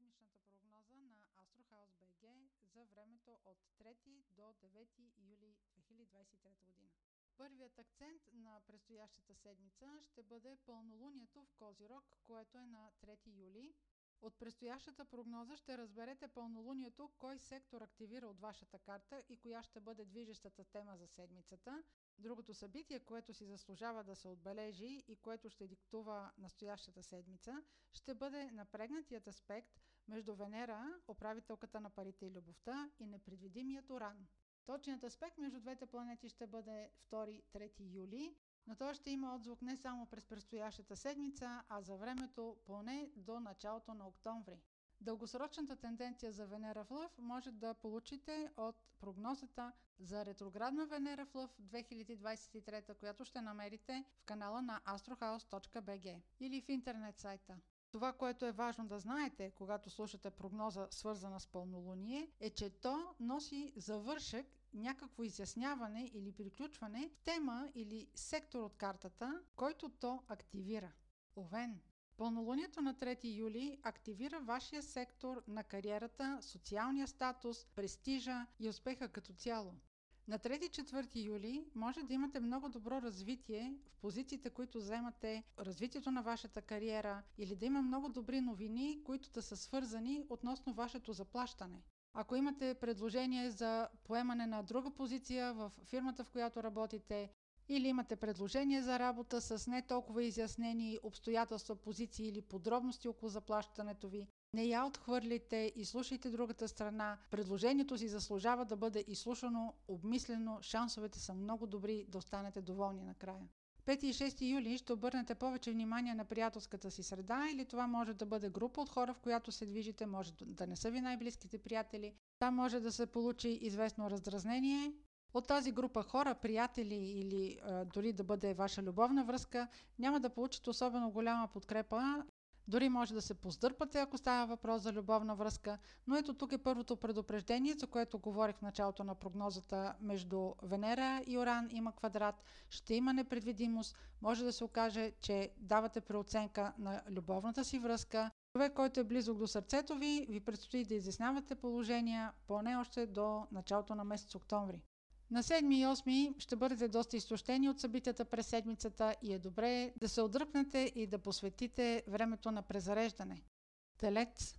седмичната прогноза на Астрохаус БГ за времето от 3 до 9 юли 2023 година. Първият акцент на предстоящата седмица ще бъде пълнолунието в Козирог, което е на 3 юли. От предстоящата прогноза ще разберете пълнолунието, кой сектор активира от вашата карта и коя ще бъде движещата тема за седмицата. Другото събитие, което си заслужава да се отбележи и което ще диктува настоящата седмица, ще бъде напрегнатият аспект между Венера, управителката на парите и любовта, и непредвидимият Уран. Точният аспект между двете планети ще бъде 2-3 юли, но той ще има отзвук не само през предстоящата седмица, а за времето поне до началото на октомври. Дългосрочната тенденция за Венера в Лъв може да получите от прогнозата за ретроградна Венера в Лъв 2023, която ще намерите в канала на astrohouse.bg или в интернет сайта. Това, което е важно да знаете, когато слушате прогноза свързана с пълнолуние, е, че то носи завършък, някакво изясняване или приключване в тема или сектор от картата, който то активира. Овен. Пълнолунието на 3 юли активира вашия сектор на кариерата, социалния статус, престижа и успеха като цяло. На 3-4 юли може да имате много добро развитие в позициите, които вземате, развитието на вашата кариера или да има много добри новини, които да са свързани относно вашето заплащане. Ако имате предложение за поемане на друга позиция в фирмата, в която работите, или имате предложение за работа с не толкова изяснени обстоятелства, позиции или подробности около заплащането ви, не я отхвърлите и слушайте другата страна. Предложението си заслужава да бъде изслушано, обмислено, шансовете са много добри да останете доволни накрая. 5 и 6 юли ще обърнете повече внимание на приятелската си среда или това може да бъде група от хора, в която се движите, може да не са ви най-близките приятели. Там може да се получи известно раздразнение. От тази група хора, приятели или а, дори да бъде ваша любовна връзка, няма да получите особено голяма подкрепа дори може да се поздърпате, ако става въпрос за любовна връзка, но ето тук е първото предупреждение, за което говорих в началото на прогнозата между Венера и Оран има квадрат, ще има непредвидимост, може да се окаже, че давате преоценка на любовната си връзка, човек, който е близък до сърцето ви, ви предстои да изяснявате положения поне още до началото на месец октомври. На 7 и 8 ще бъдете доста изтощени от събитията през седмицата и е добре да се отдръпнете и да посветите времето на презареждане. Телец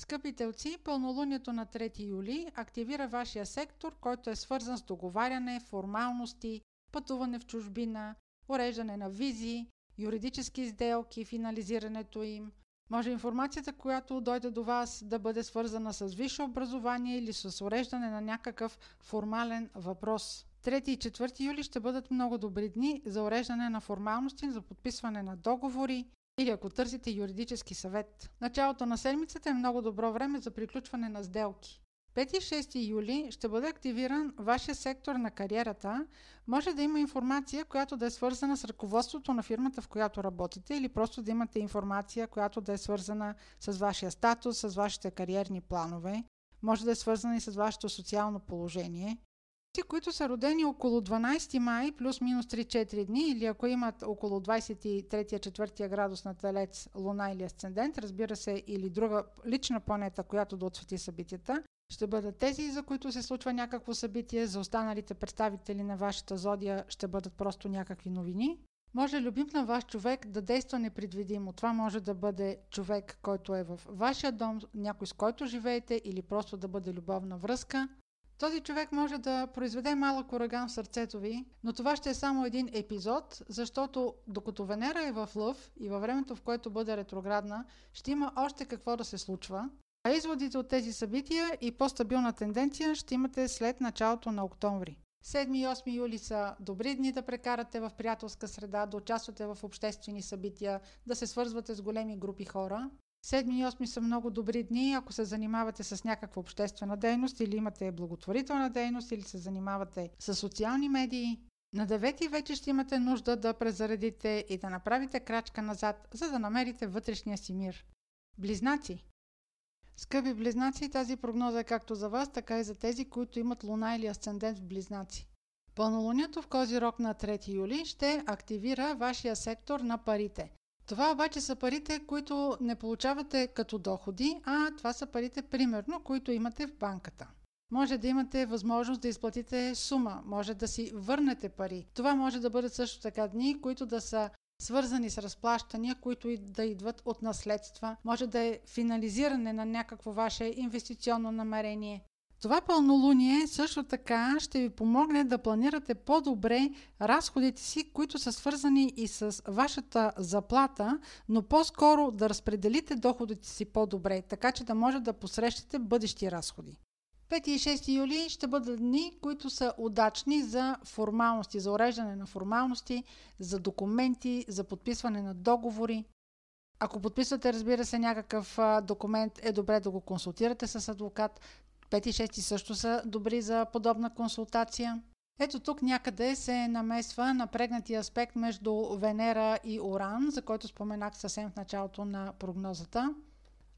Скъпи телци, пълнолунието на 3 юли активира вашия сектор, който е свързан с договаряне, формалности, пътуване в чужбина, уреждане на визи, юридически сделки, финализирането им, може информацията, която дойде до вас, да бъде свързана с висше образование или с уреждане на някакъв формален въпрос. 3 и 4 юли ще бъдат много добри дни за уреждане на формалности, за подписване на договори или ако търсите юридически съвет. Началото на седмицата е много добро време за приключване на сделки. 5 и 6 юли ще бъде активиран вашия сектор на кариерата. Може да има информация, която да е свързана с ръководството на фирмата, в която работите, или просто да имате информация, която да е свързана с вашия статус, с вашите кариерни планове. Може да е свързана и с вашето социално положение. Ти, които са родени около 12 май, плюс-минус 3-4 дни, или ако имат около 23-4 градус на Телец, Луна или Асцендент, разбира се, или друга лична планета, която да отсвети събитията, ще бъдат тези, за които се случва някакво събитие, за останалите представители на вашата зодия ще бъдат просто някакви новини. Може любим на ваш човек да действа непредвидимо. Това може да бъде човек, който е в вашия дом, някой с който живеете или просто да бъде любовна връзка. Този човек може да произведе малък ураган в сърцето ви, но това ще е само един епизод, защото докато Венера е в лъв и във времето, в което бъде ретроградна, ще има още какво да се случва. А изводите от тези събития и по-стабилна тенденция ще имате след началото на октомври. 7 и 8 юли са добри дни да прекарате в приятелска среда, да участвате в обществени събития, да се свързвате с големи групи хора. 7 и 8 са много добри дни, ако се занимавате с някаква обществена дейност или имате благотворителна дейност или се занимавате с социални медии. На 9 вече ще имате нужда да презаредите и да направите крачка назад, за да намерите вътрешния си мир. Близнаци Скъпи близнаци, тази прогноза е както за вас, така и за тези, които имат луна или асцендент в близнаци. Пълнолунието в Козирог на 3 юли ще активира вашия сектор на парите. Това обаче са парите, които не получавате като доходи, а това са парите, примерно, които имате в банката. Може да имате възможност да изплатите сума, може да си върнете пари. Това може да бъдат също така дни, които да са свързани с разплащания, които да идват от наследства. Може да е финализиране на някакво ваше инвестиционно намерение. Това пълнолуние също така ще ви помогне да планирате по-добре разходите си, които са свързани и с вашата заплата, но по-скоро да разпределите доходите си по-добре, така че да може да посрещате бъдещи разходи. 5 и 6 юли ще бъдат дни, които са удачни за формалности, за уреждане на формалности, за документи, за подписване на договори. Ако подписвате, разбира се, някакъв документ, е добре да го консултирате с адвокат. 5 и 6 също са добри за подобна консултация. Ето тук някъде се намесва напрегнатия аспект между Венера и Оран, за който споменах съвсем в началото на прогнозата.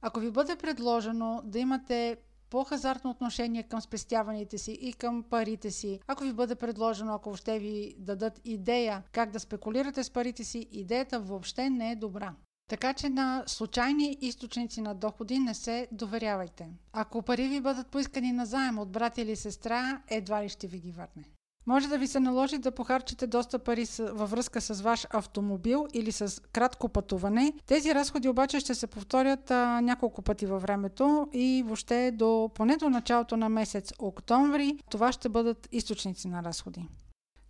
Ако ви бъде предложено да имате по-хазартно отношение към спестяваните си и към парите си. Ако ви бъде предложено, ако въобще ви дадат идея как да спекулирате с парите си, идеята въобще не е добра. Така че на случайни източници на доходи не се доверявайте. Ако пари ви бъдат поискани на заем от брат или сестра, едва ли ще ви ги върне. Може да ви се наложи да похарчите доста пари във връзка с ваш автомобил или с кратко пътуване. Тези разходи обаче ще се повторят а, няколко пъти във времето и въобще до поне до началото на месец октомври това ще бъдат източници на разходи.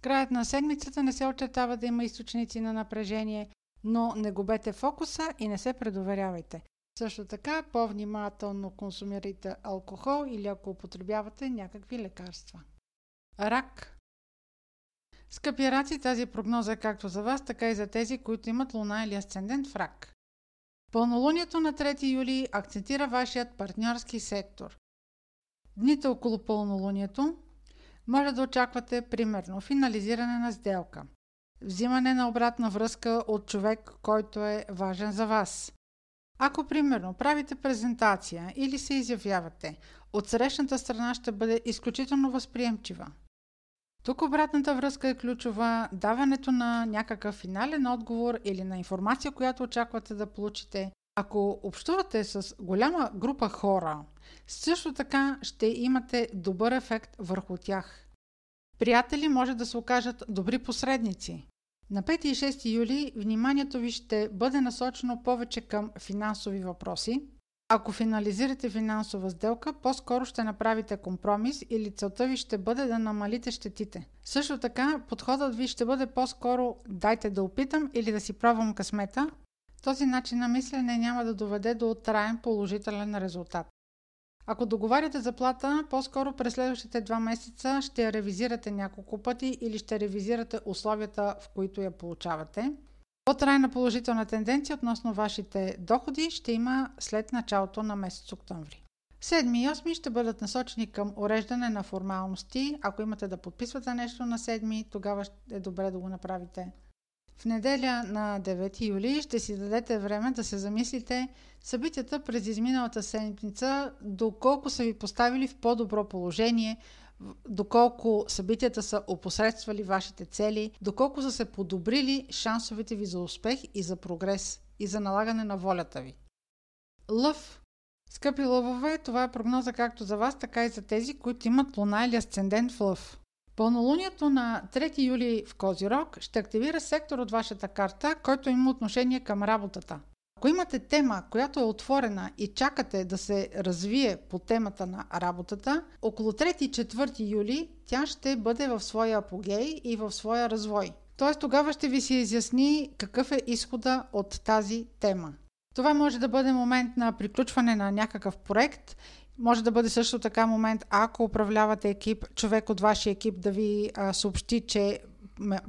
Краят на седмицата не се очертава да има източници на напрежение, но не губете фокуса и не се предоверявайте. Също така по-внимателно консумирайте алкохол или ако употребявате някакви лекарства. Рак Скъпи раци, тази прогноза е както за вас, така и за тези, които имат луна или асцендент в рак. Пълнолунието на 3 юли акцентира вашият партньорски сектор. Дните около пълнолунието може да очаквате примерно финализиране на сделка, взимане на обратна връзка от човек, който е важен за вас. Ако примерно правите презентация или се изявявате, от срещната страна ще бъде изключително възприемчива. Тук обратната връзка е ключова. Даването на някакъв финален отговор или на информация, която очаквате да получите. Ако общувате с голяма група хора, също така ще имате добър ефект върху тях. Приятели може да се окажат добри посредници. На 5 и 6 юли вниманието ви ще бъде насочено повече към финансови въпроси, ако финализирате финансова сделка, по-скоро ще направите компромис или целта ви ще бъде да намалите щетите. Също така, подходът ви ще бъде по-скоро дайте да опитам или да си пробвам късмета. Този начин на мислене няма да доведе до траен положителен резултат. Ако договаряте заплата, по-скоро през следващите два месеца ще я ревизирате няколко пъти или ще ревизирате условията, в които я получавате. По-трайна положителна тенденция относно вашите доходи ще има след началото на месец октомври. Седми и осми ще бъдат насочени към уреждане на формалности. Ако имате да подписвате нещо на седми, тогава е добре да го направите. В неделя на 9 юли ще си дадете време да се замислите събитията през изминалата седмица, доколко са ви поставили в по-добро положение, доколко събитията са опосредствали вашите цели, доколко са се подобрили шансовете ви за успех и за прогрес и за налагане на волята ви. Лъв. Скъпи лъвове, това е прогноза както за вас, така и за тези, които имат луна или асцендент в лъв. Пълнолунието на 3 юли в Козирог ще активира сектор от вашата карта, който има отношение към работата. Ако имате тема, която е отворена и чакате да се развие по темата на работата, около 3-4 юли тя ще бъде в своя апогей и в своя развой. Тоест тогава ще ви се изясни какъв е изхода от тази тема. Това може да бъде момент на приключване на някакъв проект, може да бъде също така момент, ако управлявате екип, човек от вашия екип да ви а, съобщи, че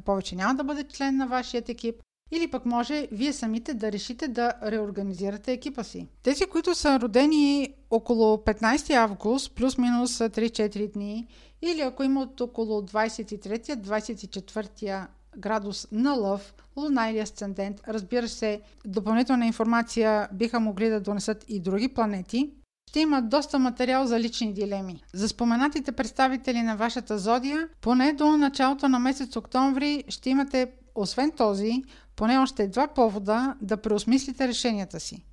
повече няма да бъде член на вашият екип. Или пък може вие самите да решите да реорганизирате екипа си. Тези, които са родени около 15 август, плюс-минус 3-4 дни, или ако имат около 23-24 градус на лъв, луна или асцендент, разбира се, допълнителна информация биха могли да донесат и други планети, ще имат доста материал за лични дилеми. За споменатите представители на вашата зодия, поне до началото на месец октомври ще имате освен този, поне още два повода да преосмислите решенията си.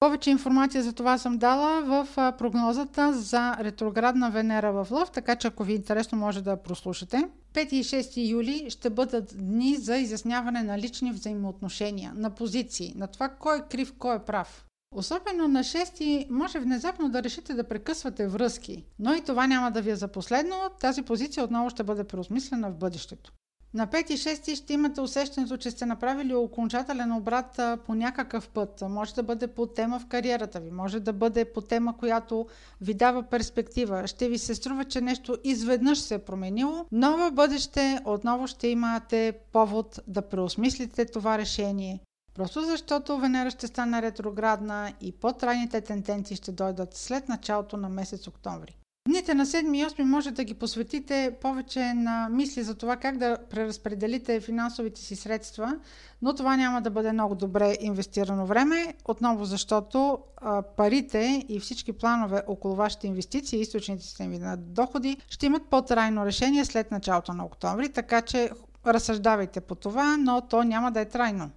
Повече информация за това съм дала в прогнозата за ретроградна Венера в Лъв, така че ако ви е интересно може да прослушате. 5 и 6 юли ще бъдат дни за изясняване на лични взаимоотношения, на позиции, на това кой е крив, кой е прав. Особено на 6 може внезапно да решите да прекъсвате връзки, но и това няма да ви е за последно, тази позиция отново ще бъде преосмислена в бъдещето. На 5 и 6 ще имате усещането, че сте направили окончателен обрат по някакъв път. Може да бъде по тема в кариерата ви, може да бъде по тема, която ви дава перспектива. Ще ви се струва, че нещо изведнъж се е променило, но в бъдеще отново ще имате повод да преосмислите това решение. Просто защото Венера ще стане ретроградна и по-трайните тенденции ще дойдат след началото на месец октомври. Дните на 7 и 8 може да ги посветите повече на мисли за това как да преразпределите финансовите си средства, но това няма да бъде много добре инвестирано време, отново защото а, парите и всички планове около вашите инвестиции и източниците ви на доходи ще имат по-трайно решение след началото на октомври, така че разсъждавайте по това, но то няма да е трайно.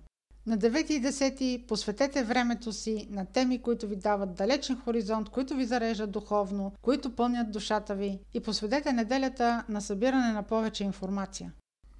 На 9 и 10 посветете времето си на теми, които ви дават далечен хоризонт, които ви зареждат духовно, които пълнят душата ви и посветете неделята на събиране на повече информация.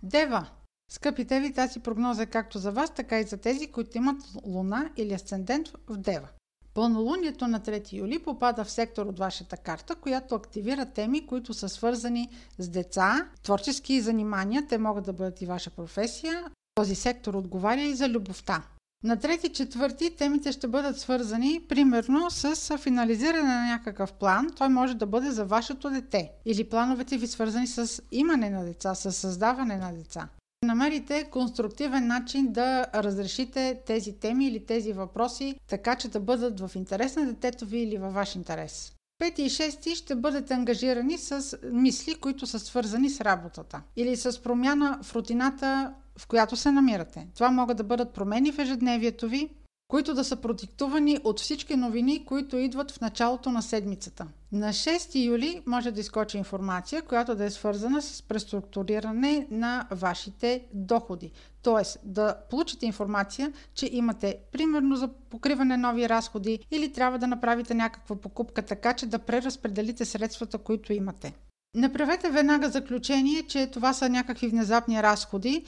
Дева! Скъпи Деви, тази прогноза е както за вас, така и за тези, които имат луна или асцендент в Дева. Пълнолунието на 3 юли попада в сектор от вашата карта, която активира теми, които са свързани с деца, творчески занимания, те могат да бъдат и ваша професия, този сектор отговаря и за любовта. На трети, четвърти темите ще бъдат свързани примерно с финализиране на някакъв план. Той може да бъде за вашето дете или плановете ви свързани с имане на деца, с създаване на деца. Намерите конструктивен начин да разрешите тези теми или тези въпроси, така че да бъдат в интерес на детето ви или във ваш интерес. Пети и шести ще бъдете ангажирани с мисли, които са свързани с работата или с промяна в рутината в която се намирате. Това могат да бъдат промени в ежедневието ви, които да са продиктувани от всички новини, които идват в началото на седмицата. На 6 юли може да изкочи информация, която да е свързана с преструктуриране на вашите доходи. Тоест да получите информация, че имате примерно за покриване нови разходи или трябва да направите някаква покупка така, че да преразпределите средствата, които имате. Направете веднага заключение, че това са някакви внезапни разходи,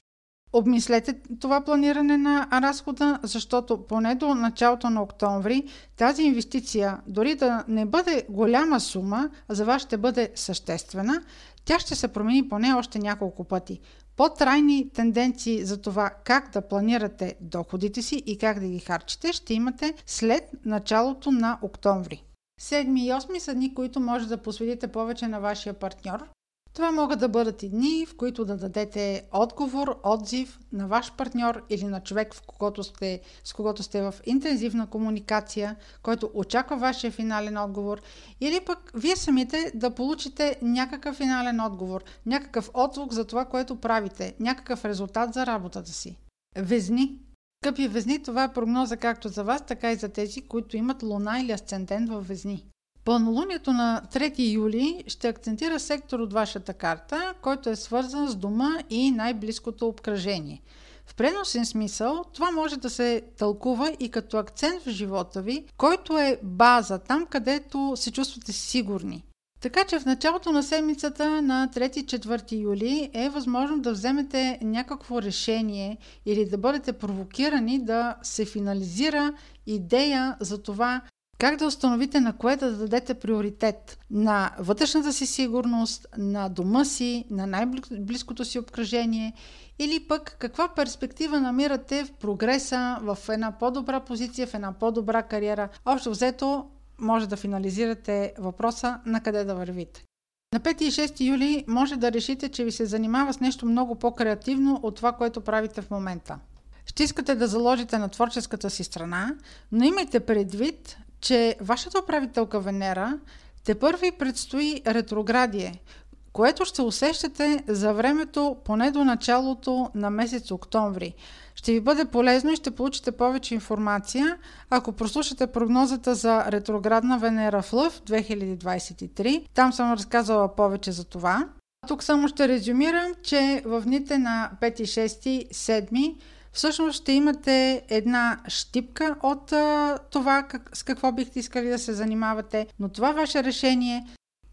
Обмислете това планиране на разхода, защото поне до началото на октомври тази инвестиция, дори да не бъде голяма сума, за вас ще бъде съществена, тя ще се промени поне още няколко пъти. По-трайни тенденции за това как да планирате доходите си и как да ги харчите ще имате след началото на октомври. Седми и осми са дни, които може да посветите повече на вашия партньор, това могат да бъдат и дни, в които да дадете отговор, отзив на ваш партньор или на човек, в когото сте, с когото сте в интензивна комуникация, който очаква вашия финален отговор, или пък вие самите да получите някакъв финален отговор, някакъв отзвук за това, което правите, някакъв резултат за работата си. Везни. Скъпи везни, това е прогноза както за вас, така и за тези, които имат луна или асцендент в везни. Пълнолунието на 3 юли ще акцентира сектор от вашата карта, който е свързан с дома и най-близкото обкръжение. В преносен смисъл това може да се тълкува и като акцент в живота ви, който е база там, където се чувствате сигурни. Така че в началото на седмицата на 3-4 юли е възможно да вземете някакво решение или да бъдете провокирани да се финализира идея за това как да установите на кое да дадете приоритет? На вътрешната си сигурност, на дома си, на най-близкото си обкръжение или пък каква перспектива намирате в прогреса, в една по-добра позиция, в една по-добра кариера? Общо взето може да финализирате въпроса на къде да вървите. На 5 и 6 юли може да решите, че ви се занимава с нещо много по-креативно от това, което правите в момента. Ще искате да заложите на творческата си страна, но имайте предвид, че вашата управителка Венера те първи предстои ретроградие, което ще усещате за времето поне до началото на месец октомври. Ще ви бъде полезно и ще получите повече информация, ако прослушате прогнозата за ретроградна Венера в Лъв 2023. Там съм разказала повече за това. Тук само ще резюмирам, че в дните на 5, 6, 7 всъщност ще имате една щипка от а, това как, с какво бихте искали да се занимавате, но това ваше решение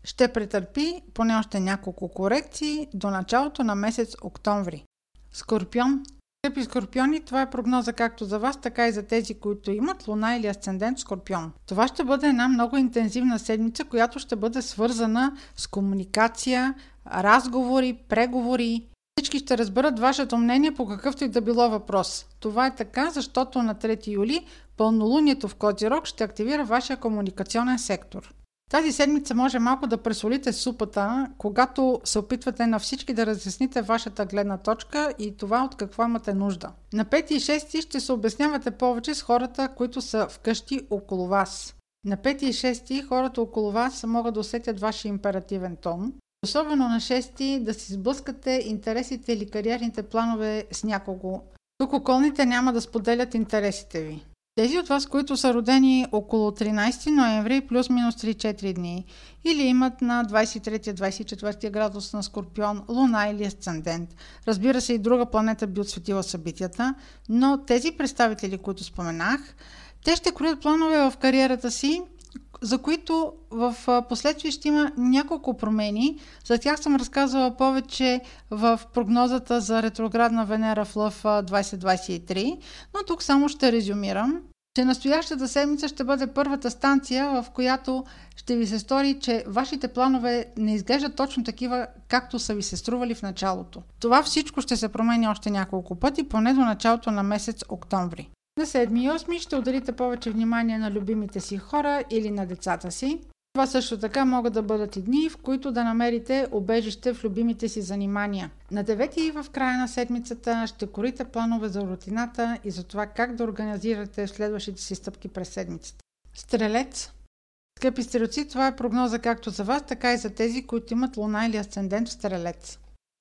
ще претърпи поне още няколко корекции до началото на месец октомври. Скорпион. Скъпи скорпиони, това е прогноза както за вас, така и за тези, които имат луна или асцендент скорпион. Това ще бъде една много интензивна седмица, която ще бъде свързана с комуникация, разговори, преговори. Всички ще разберат вашето мнение по какъвто и да било въпрос. Това е така, защото на 3 юли пълнолунието в Козирог ще активира вашия комуникационен сектор. Тази седмица може малко да пресолите супата, когато се опитвате на всички да разясните вашата гледна точка и това от какво имате нужда. На 5 и 6 ще се обяснявате повече с хората, които са вкъщи около вас. На 5 и 6 хората около вас могат да усетят вашия императивен тон. Особено на 6 да си сблъскате интересите или кариерните планове с някого. Тук околните няма да споделят интересите ви. Тези от вас, които са родени около 13 ноември плюс-минус 3-4 дни или имат на 23-24 градус на Скорпион, Луна или Асцендент. Разбира се и друга планета би отсветила събитията, но тези представители, които споменах, те ще кроят планове в кариерата си, за които в последствие ще има няколко промени. За тях съм разказвала повече в прогнозата за ретроградна Венера в Лъв 2023, но тук само ще резюмирам че настоящата седмица ще бъде първата станция, в която ще ви се стори, че вашите планове не изглеждат точно такива, както са ви се стрували в началото. Това всичко ще се промени още няколко пъти, поне до началото на месец октомври. На 7 и 8 ще отделите повече внимание на любимите си хора или на децата си. Това също така могат да бъдат и дни, в които да намерите обежище в любимите си занимания. На 9 и в края на седмицата ще корите планове за рутината и за това как да организирате следващите си стъпки през седмицата. Стрелец Скъпи стрелци, това е прогноза както за вас, така и за тези, които имат луна или асцендент в стрелец.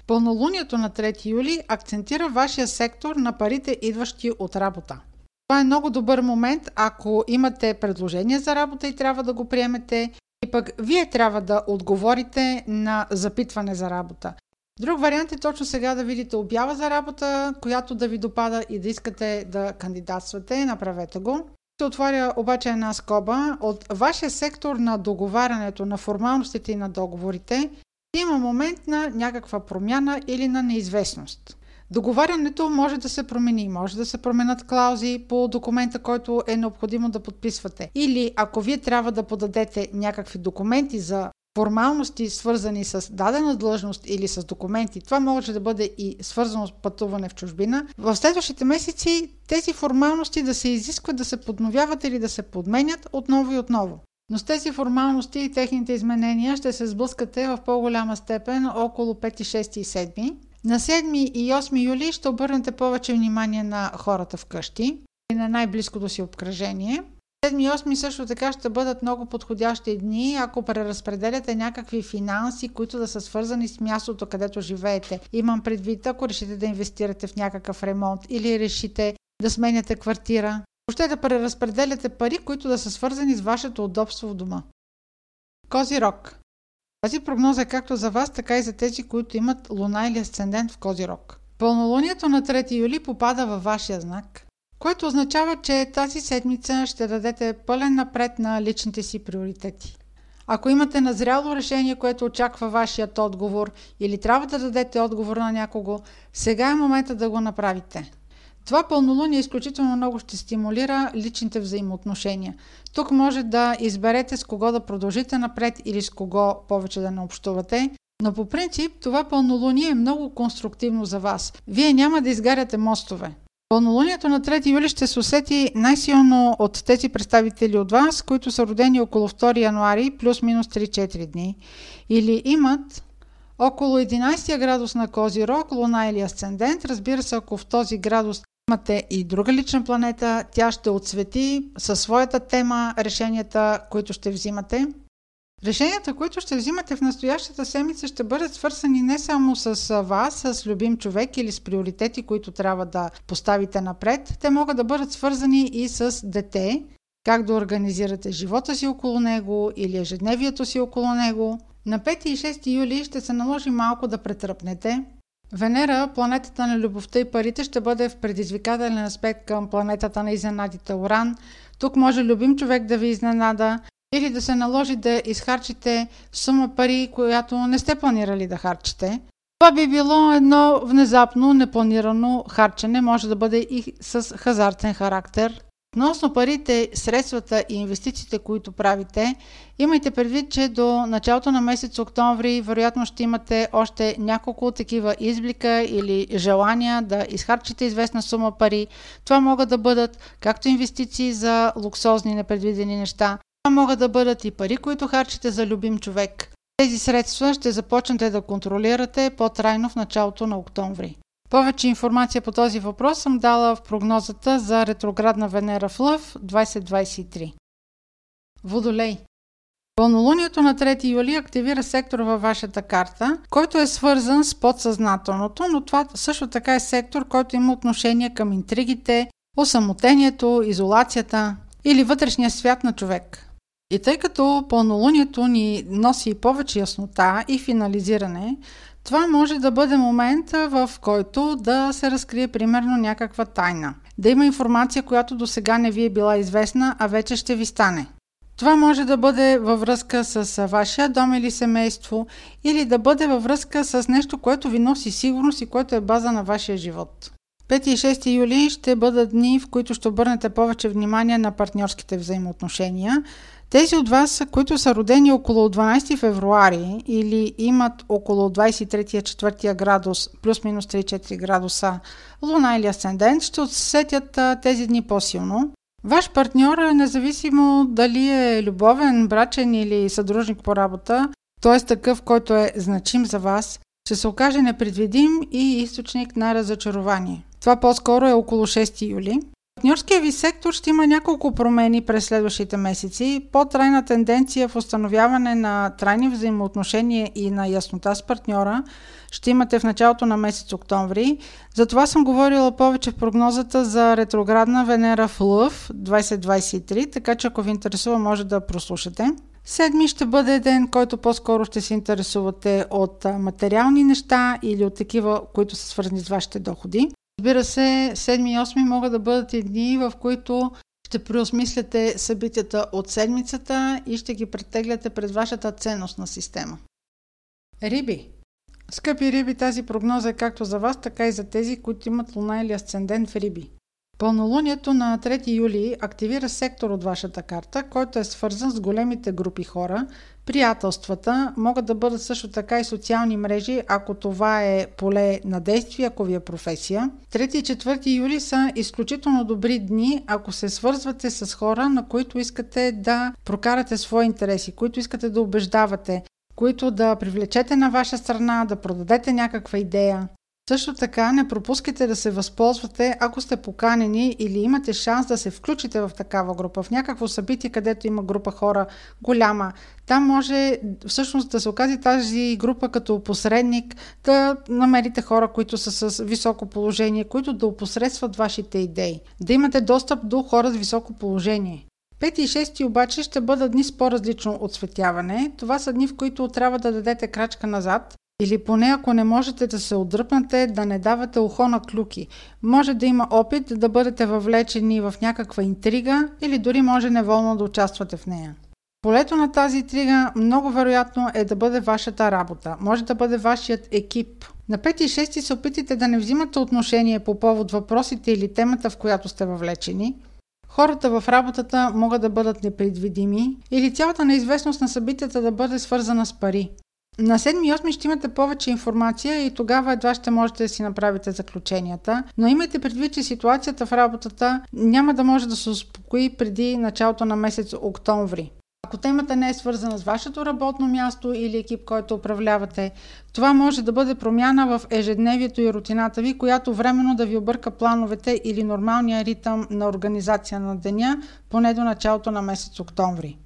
Пълнолунието на 3 юли акцентира вашия сектор на парите, идващи от работа. Това е много добър момент, ако имате предложение за работа и трябва да го приемете, и пък вие трябва да отговорите на запитване за работа. Друг вариант е точно сега да видите обява за работа, която да ви допада и да искате да кандидатствате, направете го. Ще отворя обаче една скоба. От вашия сектор на договарянето на формалностите и на договорите има момент на някаква промяна или на неизвестност. Договарянето може да се промени, може да се променят клаузи по документа, който е необходимо да подписвате. Или ако вие трябва да подадете някакви документи за формалности, свързани с дадена длъжност или с документи, това може да бъде и свързано с пътуване в чужбина. В следващите месеци тези формалности да се изискват да се подновяват или да се подменят отново и отново. Но с тези формалности и техните изменения ще се сблъскате в по-голяма степен около 5, 6 и 7. На 7 и 8 юли ще обърнете повече внимание на хората вкъщи и на най-близкото си обкръжение. 7 и 8 също така ще бъдат много подходящи дни, ако преразпределяте някакви финанси, които да са свързани с мястото, където живеете. Имам предвид, ако решите да инвестирате в някакъв ремонт или решите да сменяте квартира. Въобще да преразпределяте пари, които да са свързани с вашето удобство в дома. Козирог. Тази прогноза е както за вас, така и за тези, които имат луна или асцендент в Козирог. Пълнолунието на 3 юли попада във вашия знак, което означава, че тази седмица ще дадете пълен напред на личните си приоритети. Ако имате назряло решение, което очаква вашият отговор или трябва да дадете отговор на някого, сега е момента да го направите. Това пълнолуние изключително много ще стимулира личните взаимоотношения. Тук може да изберете с кого да продължите напред или с кого повече да не общувате. Но по принцип това пълнолуние е много конструктивно за вас. Вие няма да изгаряте мостове. Пълнолунието на 3 юли ще се усети най-силно от тези представители от вас, които са родени около 2 януари плюс-минус 3-4 дни или имат около 11 градус на Козирог, Луна или Асцендент. Разбира се, ако в този градус Имате и друга лична планета, тя ще отсвети със своята тема решенията, които ще взимате. Решенията, които ще взимате в настоящата седмица, ще бъдат свързани не само с вас, с любим човек или с приоритети, които трябва да поставите напред. Те могат да бъдат свързани и с дете, как да организирате живота си около него или ежедневието си около него. На 5 и 6 юли ще се наложи малко да претръпнете, Венера, планетата на любовта и парите, ще бъде в предизвикателен аспект към планетата на изненадите Оран. Тук може любим човек да ви изненада или да се наложи да изхарчите сума пари, която не сте планирали да харчите. Това би било едно внезапно непланирано харчене, може да бъде и с хазартен характер. Относно парите, средствата и инвестициите, които правите, имайте предвид, че до началото на месец октомври вероятно ще имате още няколко такива изблика или желания да изхарчите известна сума пари. Това могат да бъдат както инвестиции за луксозни непредвидени неща, това могат да бъдат и пари, които харчите за любим човек. Тези средства ще започнете да контролирате по-трайно в началото на октомври. Повече информация по този въпрос съм дала в прогнозата за ретроградна Венера в Лъв 2023. Водолей Пълнолунието на 3 юли активира сектор във вашата карта, който е свързан с подсъзнателното, но това също така е сектор, който има отношение към интригите, осамотението, изолацията или вътрешния свят на човек. И тъй като пълнолунието ни носи повече яснота и финализиране, това може да бъде момента, в който да се разкрие примерно някаква тайна. Да има информация, която до сега не ви е била известна, а вече ще ви стане. Това може да бъде във връзка с вашия дом или семейство, или да бъде във връзка с нещо, което ви носи сигурност и което е база на вашия живот. 5 и 6 юли ще бъдат дни, в които ще обърнете повече внимание на партньорските взаимоотношения. Тези от вас, които са родени около 12 февруари или имат около 23-4 градус, плюс-минус 3-4 градуса луна или асцендент, ще усетят тези дни по-силно. Ваш партньор, независимо дали е любовен, брачен или съдружник по работа, т.е. такъв, който е значим за вас, ще се окаже непредвидим и източник на разочарование. Това по-скоро е около 6 юли. Партньорския ви сектор ще има няколко промени през следващите месеци. По-трайна тенденция в установяване на трайни взаимоотношения и на яснота с партньора ще имате в началото на месец октомври. Затова съм говорила повече в прогнозата за ретроградна Венера в Лъв 2023, така че ако ви интересува може да прослушате. Седми ще бъде ден, който по-скоро ще се интересувате от материални неща или от такива, които са свързани с вашите доходи. Разбира се, 7 и 8 могат да бъдат и дни, в които ще преосмисляте събитията от седмицата и ще ги претегляте пред вашата ценностна система. Риби. Скъпи риби, тази прогноза е както за вас, така и за тези, които имат луна или асцендент в риби. Пълнолунието на 3 юли активира сектор от вашата карта, който е свързан с големите групи хора. Приятелствата могат да бъдат също така и социални мрежи, ако това е поле на действие, ако ви е професия. 3 и 4 юли са изключително добри дни, ако се свързвате с хора, на които искате да прокарате свои интереси, които искате да убеждавате, които да привлечете на ваша страна, да продадете някаква идея. Също така не пропускайте да се възползвате, ако сте поканени или имате шанс да се включите в такава група, в някакво събитие, където има група хора голяма. Там може всъщност да се окаже тази група като посредник, да намерите хора, които са с високо положение, които да опосредстват вашите идеи. Да имате достъп до хора с високо положение. 5 и 6 обаче ще бъдат дни с по-различно отсветяване. Това са дни, в които трябва да дадете крачка назад или поне ако не можете да се отдръпнете, да не давате ухо на клюки. Може да има опит да бъдете въвлечени в някаква интрига или дори може неволно да участвате в нея. Полето на тази интрига много вероятно е да бъде вашата работа. Може да бъде вашият екип. На 5 и 6 се опитайте да не взимате отношение по повод въпросите или темата, в която сте въвлечени. Хората в работата могат да бъдат непредвидими или цялата неизвестност на събитията да бъде свързана с пари. На 7 и 8 ще имате повече информация и тогава едва ще можете да си направите заключенията. Но имайте предвид, че ситуацията в работата няма да може да се успокои преди началото на месец октомври. Ако темата не е свързана с вашето работно място или екип, който управлявате, това може да бъде промяна в ежедневието и рутината ви, която временно да ви обърка плановете или нормалния ритъм на организация на деня, поне до началото на месец октомври.